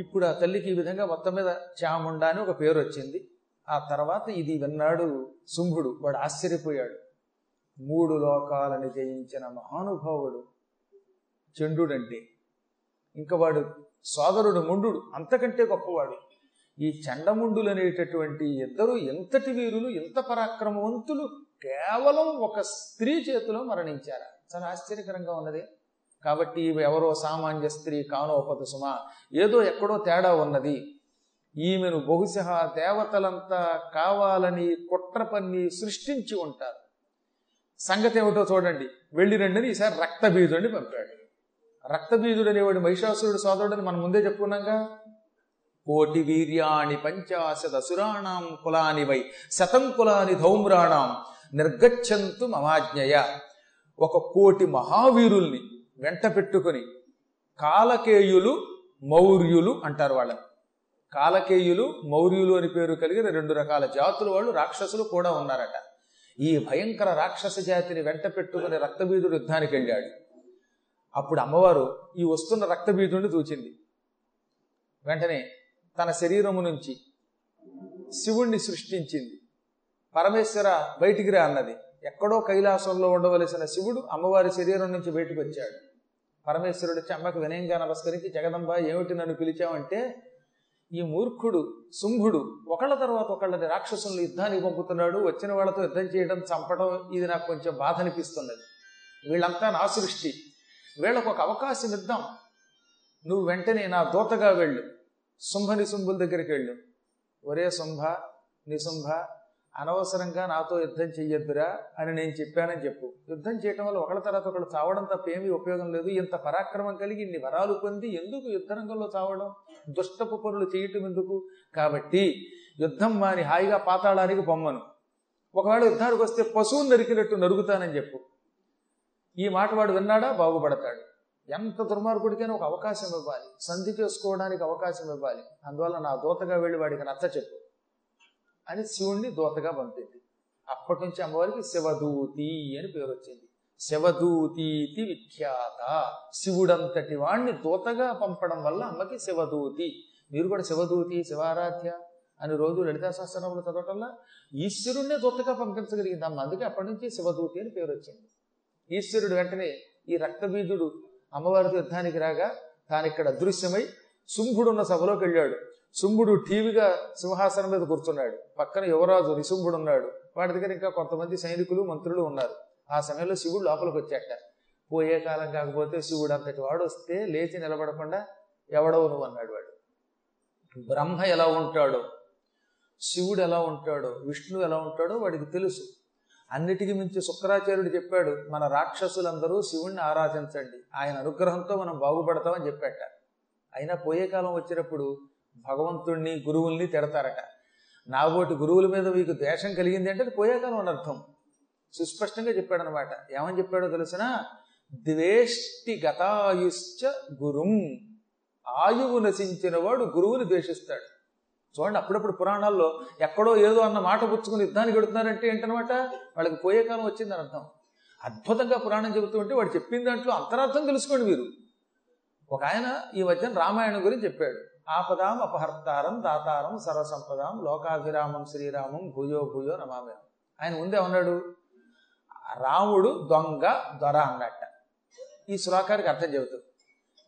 ఇప్పుడు ఆ తల్లికి ఈ విధంగా మొత్తం మీద చాముండ అని ఒక పేరు వచ్చింది. ఆ తర్వాత ఇది విన్నాడు శుంభుడు వాడు ఆశ్చర్యపోయాడు. మూడు లోకాలని జయించిన మహానుభావుడు చండుడంటే ఇంకా వాడు సోదరుడు ముండు అంతకంటే గొప్పవాడు. ఈ చండముండులు అనేటటువంటి ఇద్దరు ఎంతటి వీరులు ఎంత పరాక్రమవంతులు కేవలం ఒక స్త్రీ చేతిలో మరణించారా? చాలా ఆశ్చర్యకరంగా ఉన్నది. కాబట్టి ఎవరో సామాన్య స్త్రీ కానోపద సుమ ఏదో ఎక్కడో తేడా ఉన్నది. ఈమెను బహుశా దేవతలంతా కావాలని కుట్ర పన్ని సృష్టించి ఉంటారు. సంగతి ఏమిటో చూడండి. వెళ్ళి రండి ఈసారి రక్తబీజుడిని పంపాడు. రక్తబీజుడు అనేవాడు మహిషాసురుడు సోదరుడని మనం ముందే చెప్పుకున్నాగా? కోటి వీర్యాణి పంచాశత సురాణం కులాని వై శతం కులాని ధౌమ్రాణం నిర్గచ్చంతు మమాజ్ఞయ ఒక కోటి మహావీరుల్ని వెంట పెట్టుకుని కాలకేయులు మౌర్యులు అంటారు వాళ్ళని. కాలకేయులు మౌర్యులు అని పేరు కలిగిన రెండు రకాల జాతుల వాళ్ళు రాక్షసులు కూడా ఉన్నారట. ఈ భయంకర రాక్షస జాతిని వెంట పెట్టుకుని రక్తబీజుడు యుద్ధానికి వెళ్ళాడు. అప్పుడు అమ్మవారు ఈ వస్తున్న రక్తబీజుడిని చూచింది వెంటనే తన శరీరము నుంచి శివుణ్ణి సృష్టించింది. పరమేశ్వర బయటికి రా అన్నది. ఎక్కడో కైలాసంలో ఉండవలసిన శివుడు అమ్మవారి శరీరం నుంచి బయటకు వచ్చాడు. పరమేశ్వరుడు చెమ్మకు వినయంగా నమస్కరించి జగదంబ ఏమిటి నన్ను పిలిచావంటే ఈ మూర్ఖుడు శుంభుడు ఒకళ్ళ తర్వాత ఒకళ్ళని రాక్షసులను యుద్ధానికి పంపుతున్నాడు వచ్చిన వాళ్ళతో యుద్ధం చేయడం చంపడం ఇది నాకు కొంచెం బాధ అనిపిస్తున్నది. వీళ్ళంతా నా సృష్టి. వీళ్ళకు ఒక అవకాశం ఇద్దాం. నువ్వు వెంటనే నా దూతగా వెళ్ళు. శుంభని శుంభుల దగ్గరికి వెళ్ళు. ఒరే శుంభ నిశుంభ అనవసరంగా నాతో యుద్ధం చెయ్యొద్దురా అని నేను చెప్పానని చెప్పు. యుద్ధం చేయటం వల్ల ఒకళ్ళ తర్వాత ఒకళ్ళు చావడం తప్ప ఏమీ ఉపయోగం లేదు. ఇంత పరాక్రమం కలిగి ఇన్ని వరాలు పొంది ఎందుకు యుద్ధరంగంలో చావడం? దుష్టపు పనులు చేయటం ఎందుకు? కాబట్టి యుద్ధం మాని హాయిగా పాతాళానికి బొమ్మను ఒకవేళ యుద్ధానికి వస్తే పశువు నరికినట్టు నరుగుతానని చెప్పు. ఈ మాట వాడు విన్నాడా? బాగుపడతాడు. ఎంత దుర్మార్గుడికైనా ఒక అవకాశం ఇవ్వాలి. సంధి చేసుకోవడానికి అవకాశం ఇవ్వాలి. అందువల్ల నా దూతగా వెళ్ళి వాడికి నచ్చ చెప్పు. అని శివుణ్ణి దూతగా పంపింది. అప్పటి నుంచి అమ్మవారికి శివదూతి అని పేరు వచ్చింది. శివదూతీతి విఖ్యాత. శివుడంతటి వాణ్ణి దూతగా పంపడం వల్ల అమ్మకి శివదూతి. మీరు కూడా శివదూతి శివారాధ్య అని రోజు లలితా సహస్రంలో చదవటంలో ఈశ్వరుణ్ణే దూతగా పంపించగలిగింది అమ్మ. అందుకే అప్పటి నుంచి శివదూతి అని పేరు వచ్చింది. ఈశ్వరుడు వెంటనే ఈ రక్తబీజుడు అమ్మవారితో యుద్ధానికి రాగా తానిక్కడ అదృశ్యమై శుంభుడున్న సభలోకి వెళ్ళాడు. శుంభుడు టీవీగా సింహాసనం మీద కూర్చున్నాడు. పక్కన యువరాజు నిశుంభుడు ఉన్నాడు వాడి దగ్గర ఇంకా కొంతమంది సైనికులు మంత్రులు ఉన్నారు. ఆ సమయంలో శివుడు లోపలికి వచ్చాట పోయే కాలం కాకపోతే శివుడు అంతటి వాడు వస్తే లేచి నిలబడకుండా ఎవడవు నువ్వు అన్నాడు వాడు. బ్రహ్మ ఎలా ఉంటాడో? శివుడు ఎలా ఉంటాడో? విష్ణువు ఎలా ఉంటాడో వాడికి తెలుసు. అన్నిటికీ మించి శుక్రాచార్యుడు చెప్పాడు మన రాక్షసులందరూ శివుణ్ణి ఆరాధించండి. ఆయన అనుగ్రహంతో మనం బాగుపడతామని చెప్పాట అయినా పోయే కాలం వచ్చినప్పుడు భగవంతుణ్ణి గురువుల్ని తిడతారట. నాగోటి గురువుల మీద మీకు ద్వేషం కలిగింది అంటే అది అని అర్థం. సుస్పష్టంగా చెప్పాడు అనమాట ఏమని చెప్పాడో తెలిసిన? ద్వేష్టి గతాయుశ్చ గురుం. ఆయువు నశించిన వాడు గురువుని ద్వేషిస్తాడు. చూడండి అప్పుడప్పుడు పురాణాల్లో ఎక్కడో ఏదో అన్న మాట పుచ్చుకుని యుద్ధానికి పెడుతున్నారంటే ఏంటనమాట? వాళ్ళకి పోయే కాలం వచ్చిందని అర్థం. అద్భుతంగా పురాణం చెబుతుంటే వాడు చెప్పిన దాంట్లో అంతరార్థం తెలుసుకోండి మీరు. ఒక ఆయన ఈ మధ్యన రామాయణం గురించి చెప్పాడు. ఆపదాం అపహర్తారం దాతారం సర్వసంపదాం లోకాభిరామం శ్రీరామం భూయో భూయో నమామి ఆయన ముందే ఉన్నాడు. రాముడు దొంగ దొర అన్నట్ట. ఈ శ్లోకానికి అర్థం చెబుతుంది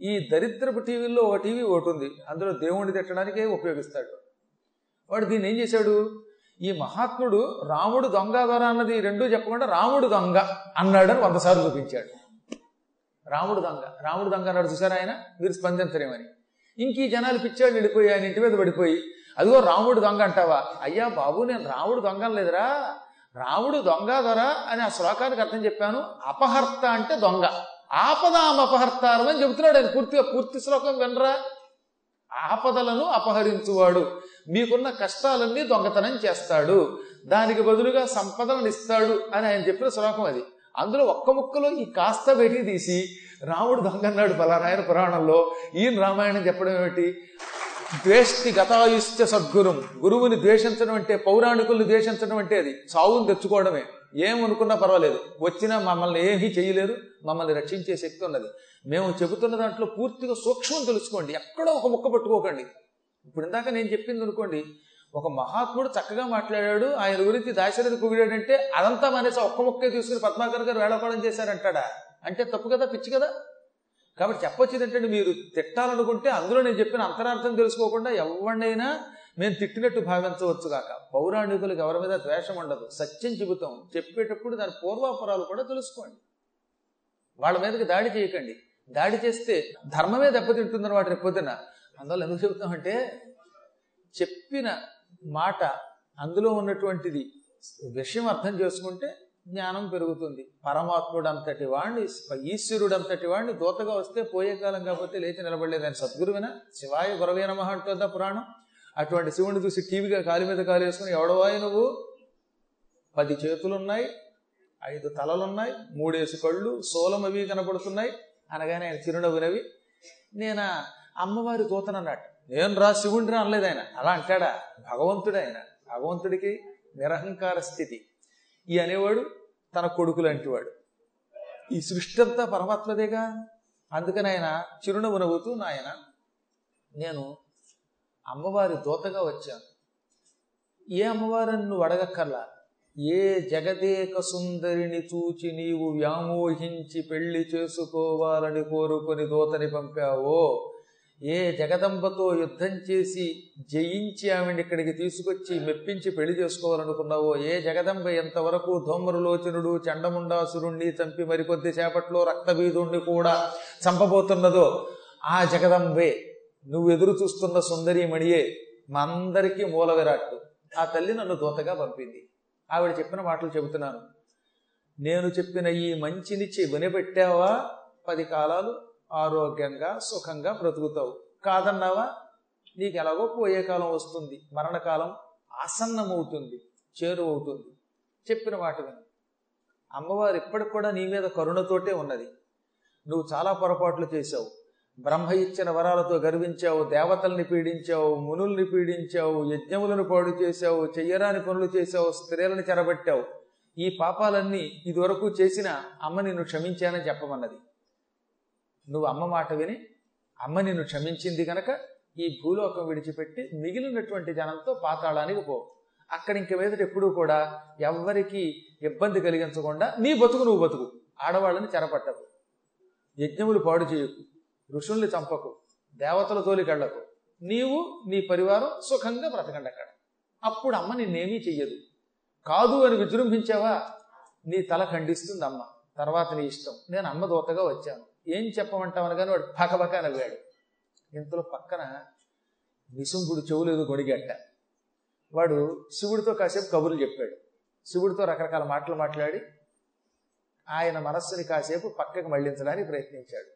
ఈ దరిద్రపు టీవీల్లో ఒక టీవీ ఒకటి ఉంది. అందులో దేవుణ్ణి తిట్టడానికే ఉపయోగిస్తాడు. వాడు దీన్ని ఏం చేశాడు? ఈ మహాత్ముడు రాముడు దొంగ దొర అన్నది రెండూ చెప్పకుండా రాముడు దొంగ అన్నాడని వందసార్లు చూపించాడు. రాముడు దొంగ. రాముడు దొంగ అన్నాడు. చూసారా ఆయన? మీరు స్పందించరేమని ఇంక ఈ జనాలు పిచ్చాడు వెళ్ళిపోయి ఆయన ఇంటి మీద పడిపోయి అదిగో రాముడు దొంగ అంటావా? అయ్యా బాబు నేను రాముడు దొంగ లేదురా. రాముడు దొంగ దొర అని ఆ శ్లోకానికి అర్థం చెప్పాను. అపహర్త అంటే దొంగ. ఆపదాం అపహర్తారం అని చెబుతున్నాడు ఆయన పూర్తిగా పూర్తి శ్లోకం వినరా? ఆపదలను అపహరించువాడు. మీకున్న కష్టాలన్నీ దొంగతనం చేస్తాడు. దానికి బదులుగా సంపదలను ఇస్తాడు అని ఆయన చెప్పిన శ్లోకం అది. అందులో ఒక్క ముక్కలో ఈ కాస్త పెట్టి తీసి రాముడు దొంగన్నాడు పలానాయన పురాణంలో. ఈయన రామాయణం చెప్పడం ఏమిటి? ద్వేష్టి గతాయుష్ట సద్గురుం. గురువుని ద్వేషించడం అంటే పౌరాణికుల్ని ద్వేషించడం అంటే అది. సావును తెచ్చుకోవడమే. ఏమనుకున్నా పర్వాలేదు. వచ్చినా మమ్మల్ని ఏమీ చేయలేరు. మమ్మల్ని రక్షించే శక్తి ఉన్నది. మేము చెబుతున్న దాంట్లో పూర్తిగా సూక్ష్మం తెలుసుకోండి. ఎక్కడో ఒక ముక్క పట్టుకోకండి. ఇప్పుడు ఇందాక నేను చెప్పింది అనుకోండి ఒక మహాత్ముడు చక్కగా మాట్లాడాడు. ఆయన గురించి దాశరథి పొగిడాడంటే అదంతా మానేసి ఒక్క ముక్కే తీసుకుని పద్మాకర్ గారు వేళకోవడం చేశారంటాడా? అంటే తప్పు కదా పిచ్చి కదా? కాబట్టి చెప్పొచ్చేది ఏంటంటే మీరు తిట్టాలనుకుంటే అందులో నేను చెప్పిన అంతరార్థం తెలుసుకోకుండా ఎవరినైనా మేము తిట్టినట్టు భావించవచ్చు కాక పౌరాణికులకు ఎవరి మీద ద్వేషం ఉండదు. సత్యం చెబుతాం. చెప్పేటప్పుడు దాని పూర్వాపరాలు కూడా తెలుసుకోండి. వాళ్ళ మీదకి దాడి చేయకండి. దాడి చేస్తే ధర్మమే దెబ్బతింటుందని వాటి పొద్దున. అందువల్ల ఎందుకు చెబుతామంటే చెప్పిన మాట అందులో ఉన్నటువంటిది విషయం అర్థం చేసుకుంటే జ్ఞానం పెరుగుతుంది. పరమాత్ముడు అంతటి వాడిని ఈశ్వరుడు అంతటి వాడిని దూతగా వస్తే పోయే కాలం కాకపోతే లేచి నిలబడలేదు ఆయన సద్గురువిన? శివాయ గురవే నమ అంటుందా పురాణం? అటువంటి శివుని చూసి టీవీగా కాలి మీద కాలు వేసుకుని ఎవడవాయి నువ్వు? పది చేతులున్నాయి ఐదు తలలున్నాయి మూడేసి కళ్ళు సోలం అవి కనపడుతున్నాయి అనగానే ఆయన చిరునవ్వునవి నేను అమ్మవారి దూతనన్నట్టు నేను రా శివుడిని అనలేదు ఆయన. అలా అంటాడా? భగవంతుడు ఆయన భగవంతుడికి నిరహంకార స్థితి. ఈ అనేవాడు తన కొడుకు లాంటివాడు ఈ సృష్టి అంతా పరమాత్మదేగా? అందుకని ఆయన చిరునవ్వు నవ్వుతూ నాయన నేను అమ్మవారి దూతగా వచ్చాను. ఏ అమ్మవారిని నువ్వు అడగక్కర్లా? ఏ జగదేక సుందరిని చూచి నీవు వ్యామోహించి పెళ్ళి చేసుకోవాలని కోరుకొని దూతని పంపావో ఏ జగదంబతో యుద్ధం చేసి జయించి ఆమెను ఇక్కడికి తీసుకొచ్చి మెప్పించి పెళ్ళి చేసుకోవాలనుకున్నావో ఏ జగదంబ ఎంతవరకు ధోమరులోచనుడు చండముండాసురుణ్ణి చంపి మరికొద్ది చేపట్లో రక్తబీధుణ్ణి కూడా చంపబోతున్నదో ఆ జగదంబే. నువ్వు ఎదురు చూస్తున్న సుందరీమణియే మా అందరికీ మూల విరాట్టు ఆ తల్లి నన్ను దూతగా పంపింది. ఆవిడ చెప్పిన మాటలు చెబుతున్నాను. నేను చెప్పిన ఈ మంచినిచ్చి వినబెట్టావా పది కాలాలు ఆరోగ్యంగా సుఖంగా బ్రతుకుతావు. కాదన్నావా? నీకు ఎలాగో పోయే కాలం వస్తుంది. మరణకాలం ఆసన్నమవుతుంది చేరువవుతుంది. చెప్పిన వాటి అమ్మవారు ఇప్పటికి కూడా నీ మీద కరుణతోటే ఉన్నది. నువ్వు చాలా పొరపాట్లు చేశావు. బ్రహ్మ ఇచ్చిన వరాలతో గర్వించావు దేవతల్ని పీడించావు మునుల్ని పీడించావు యజ్ఞములను పాడు చేశావు చెయ్యరాని పనులు చేశావు స్త్రీలను చెరబట్టావు. ఈ పాపాలన్నీ ఇదివరకు చేసిన అమ్మ నిన్ను క్షమించానని చెప్పమన్నది. నువ్వు అమ్మ మాట విని అమ్మ నిన్ను క్షమించింది గనక ఈ భూలోకం విడిచిపెట్టి మిగిలినటువంటి జనంతో పాతాళానికి పో. అక్కడ ఇంక మీదట ఎప్పుడూ కూడా ఎవ్వరికి ఇబ్బంది కలిగించకుండా నీ బతుకు నువ్వు బతుకు. ఆడవాళ్ళని చెరపట్టకు. యజ్ఞములు పాడు చేయకు. ఋషుల్ని చంపకు. దేవతల తోలికెళ్ళకు నీవు నీ పరివారం సుఖంగా బ్రతకండి అక్కడ అప్పుడు అమ్మ నిన్నేమీ చెయ్యదు. కాదు అని విజృంభించావా? నీ తల ఖండిస్తుంది అమ్మ తర్వాత నీ ఇష్టం. నేను అమ్మ దూతగా వచ్చాను. ఏం చెప్పమంటావు అనగానే వాడు పకబక నవ్వాడు. ఇంతలో పక్కన నిశుంభుడు చెవులేదు గొడిగట్ట వాడు శివుడితో కాసేపు కబుర్లు చెప్పాడు. శివుడితో రకరకాల మాటలు మాట్లాడి ఆయన మనస్సుని కాసేపు పక్కకి మళ్ళించడానికి ప్రయత్నించాడు.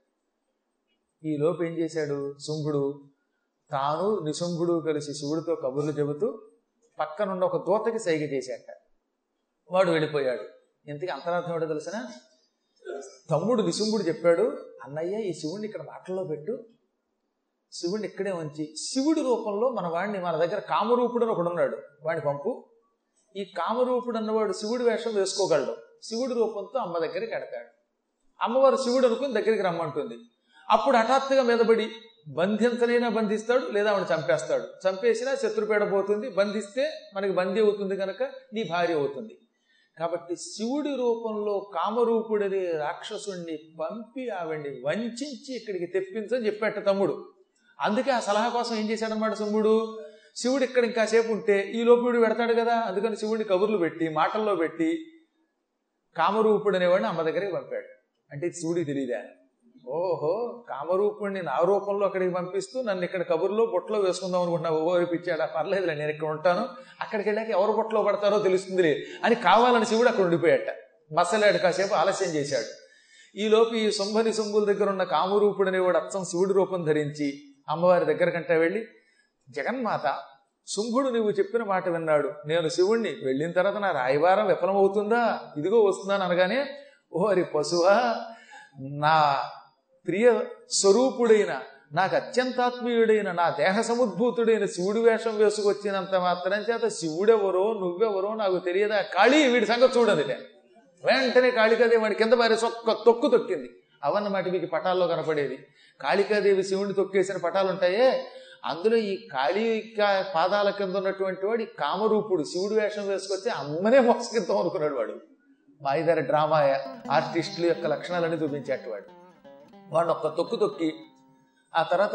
ఈలోపు ఏం చేశాడు? శుంభుడు తాను నిశుంభుడు కలిసి శివుడితో కబుర్లు చెబుతూ పక్కనున్న ఒక దూతకి సైగ చేశాట. వాడు వెళ్ళిపోయాడు. ఇంతకీ అంతరార్థం ఏంటో తెలిసిన తమ్ముడు నిశుంభుడు చెప్పాడు అన్నయ్య ఈ శివుడిని ఇక్కడ మాటల్లో పెట్టు. శివుడిని ఇక్కడే ఉంచి. శివుడి రూపంలో మన వాడిని మన దగ్గర కామరూపుడు అని ఒకడు ఉన్నాడు. వాడిని పంపు. ఈ కామరూపుడు అన్నవాడు శివుడి వేషం వేసుకోగలడు. శివుడి రూపంతో అమ్మ దగ్గరికి ఎడతాడు అమ్మవారు శివుడు అనుకుని దగ్గరికి రమ్మంటుంది. అప్పుడు హఠాత్తుగా మీదబడి బంధించనైనా బంధిస్తాడు లేదా ఆవిడ చంపేస్తాడు. చంపేసినా శత్రుపేడ పోతుంది. బంధిస్తే మనకి బందీ అవుతుంది కనుక నీ భార్య అవుతుంది. కాబట్టి శివుడి రూపంలో కామరూపుడని రాక్షసుణ్ణి పంపి ఆవిడ్ని వంచి ఇక్కడికి తెప్పించని చెప్పాట తమ్ముడు. అందుకే ఆ సలహా కోసం ఏం చేశాడనమాట శంభుడు? శివుడు ఇక్కడ ఇంకాసేపు ఉంటే ఈ లోపుడు పెడతాడు కదా అందుకని శివుడిని కబుర్లు పెట్టి మాటల్లో పెట్టి కామరూపుడు అనేవాడిని అమ్మ దగ్గరికి పంపాడు. అంటే శివుడికి తెలియదా ఓహో కామరూపుణ్ణి నా రూపంలో అక్కడికి పంపిస్తూ నన్ను ఇక్కడ కబుర్లో బొట్లో వేసుకుందాం అనుకుంటున్నా ఓ పిచ్చాడా? పర్లేదులే నేను ఇక్కడ ఉంటాను. అక్కడికి వెళ్ళాక ఎవరు బొట్లో పడతారో తెలుస్తుందిలే. అని కావాలని శివుడు అక్కడ ఉండిపోయాట. మసలాడు కాసేపు ఆలస్యం చేశాడు. ఈలోపు ఈ శుంభని శుంభుల దగ్గర ఉన్న కామరూపుడు అనేవాడు అచ్చం శివుడి రూపం ధరించి అమ్మవారి దగ్గర కంటే వెళ్ళి జగన్మాత శుంభుడు నువ్వు చెప్పిన మాట విన్నాడు. నేను శివుణ్ణి వెళ్ళిన తర్వాత నా రాయవారం విఫలమవుతుందా? ఇదిగో వస్తున్నాను అనగానే ఓరి పశువా నా ప్రియ స్వరూపుడైన నాకు అత్యంతాత్మీయుడైన నా దేహ సముద్భూతుడైన శివుడి వేషం వేసుకొచ్చినంత మాత్రం చేత శివుడెవరో నువ్వెవరో నాకు తెలియదా? ఖాళీ వీడి సంగతి చూడదులే వెంటనే కాళికాదేవి వాడి కింద పారేసి ఒక్క తొక్కు తొక్కింది. అవన్నమాట మీకు పటాల్లో కనపడేది. కాళికాదేవి శివుడిని తొక్కేసిన పటాలు ఉంటాయే అందులో ఈ కాళిక పాదాల కింద ఉన్నటువంటి వాడు కామరూపుడు శివుడు వేషం వేసుకొచ్చి అమ్మనే మోసగిద్దాం అనుకున్నాడు వాడు. మాయిదారి డ్రామా ఆర్టిస్టుల యొక్క లక్షణాలన్నీ చూపించేటవాడు వాడు ఒక్క తొక్కు తొక్కి ఆ తర్వాత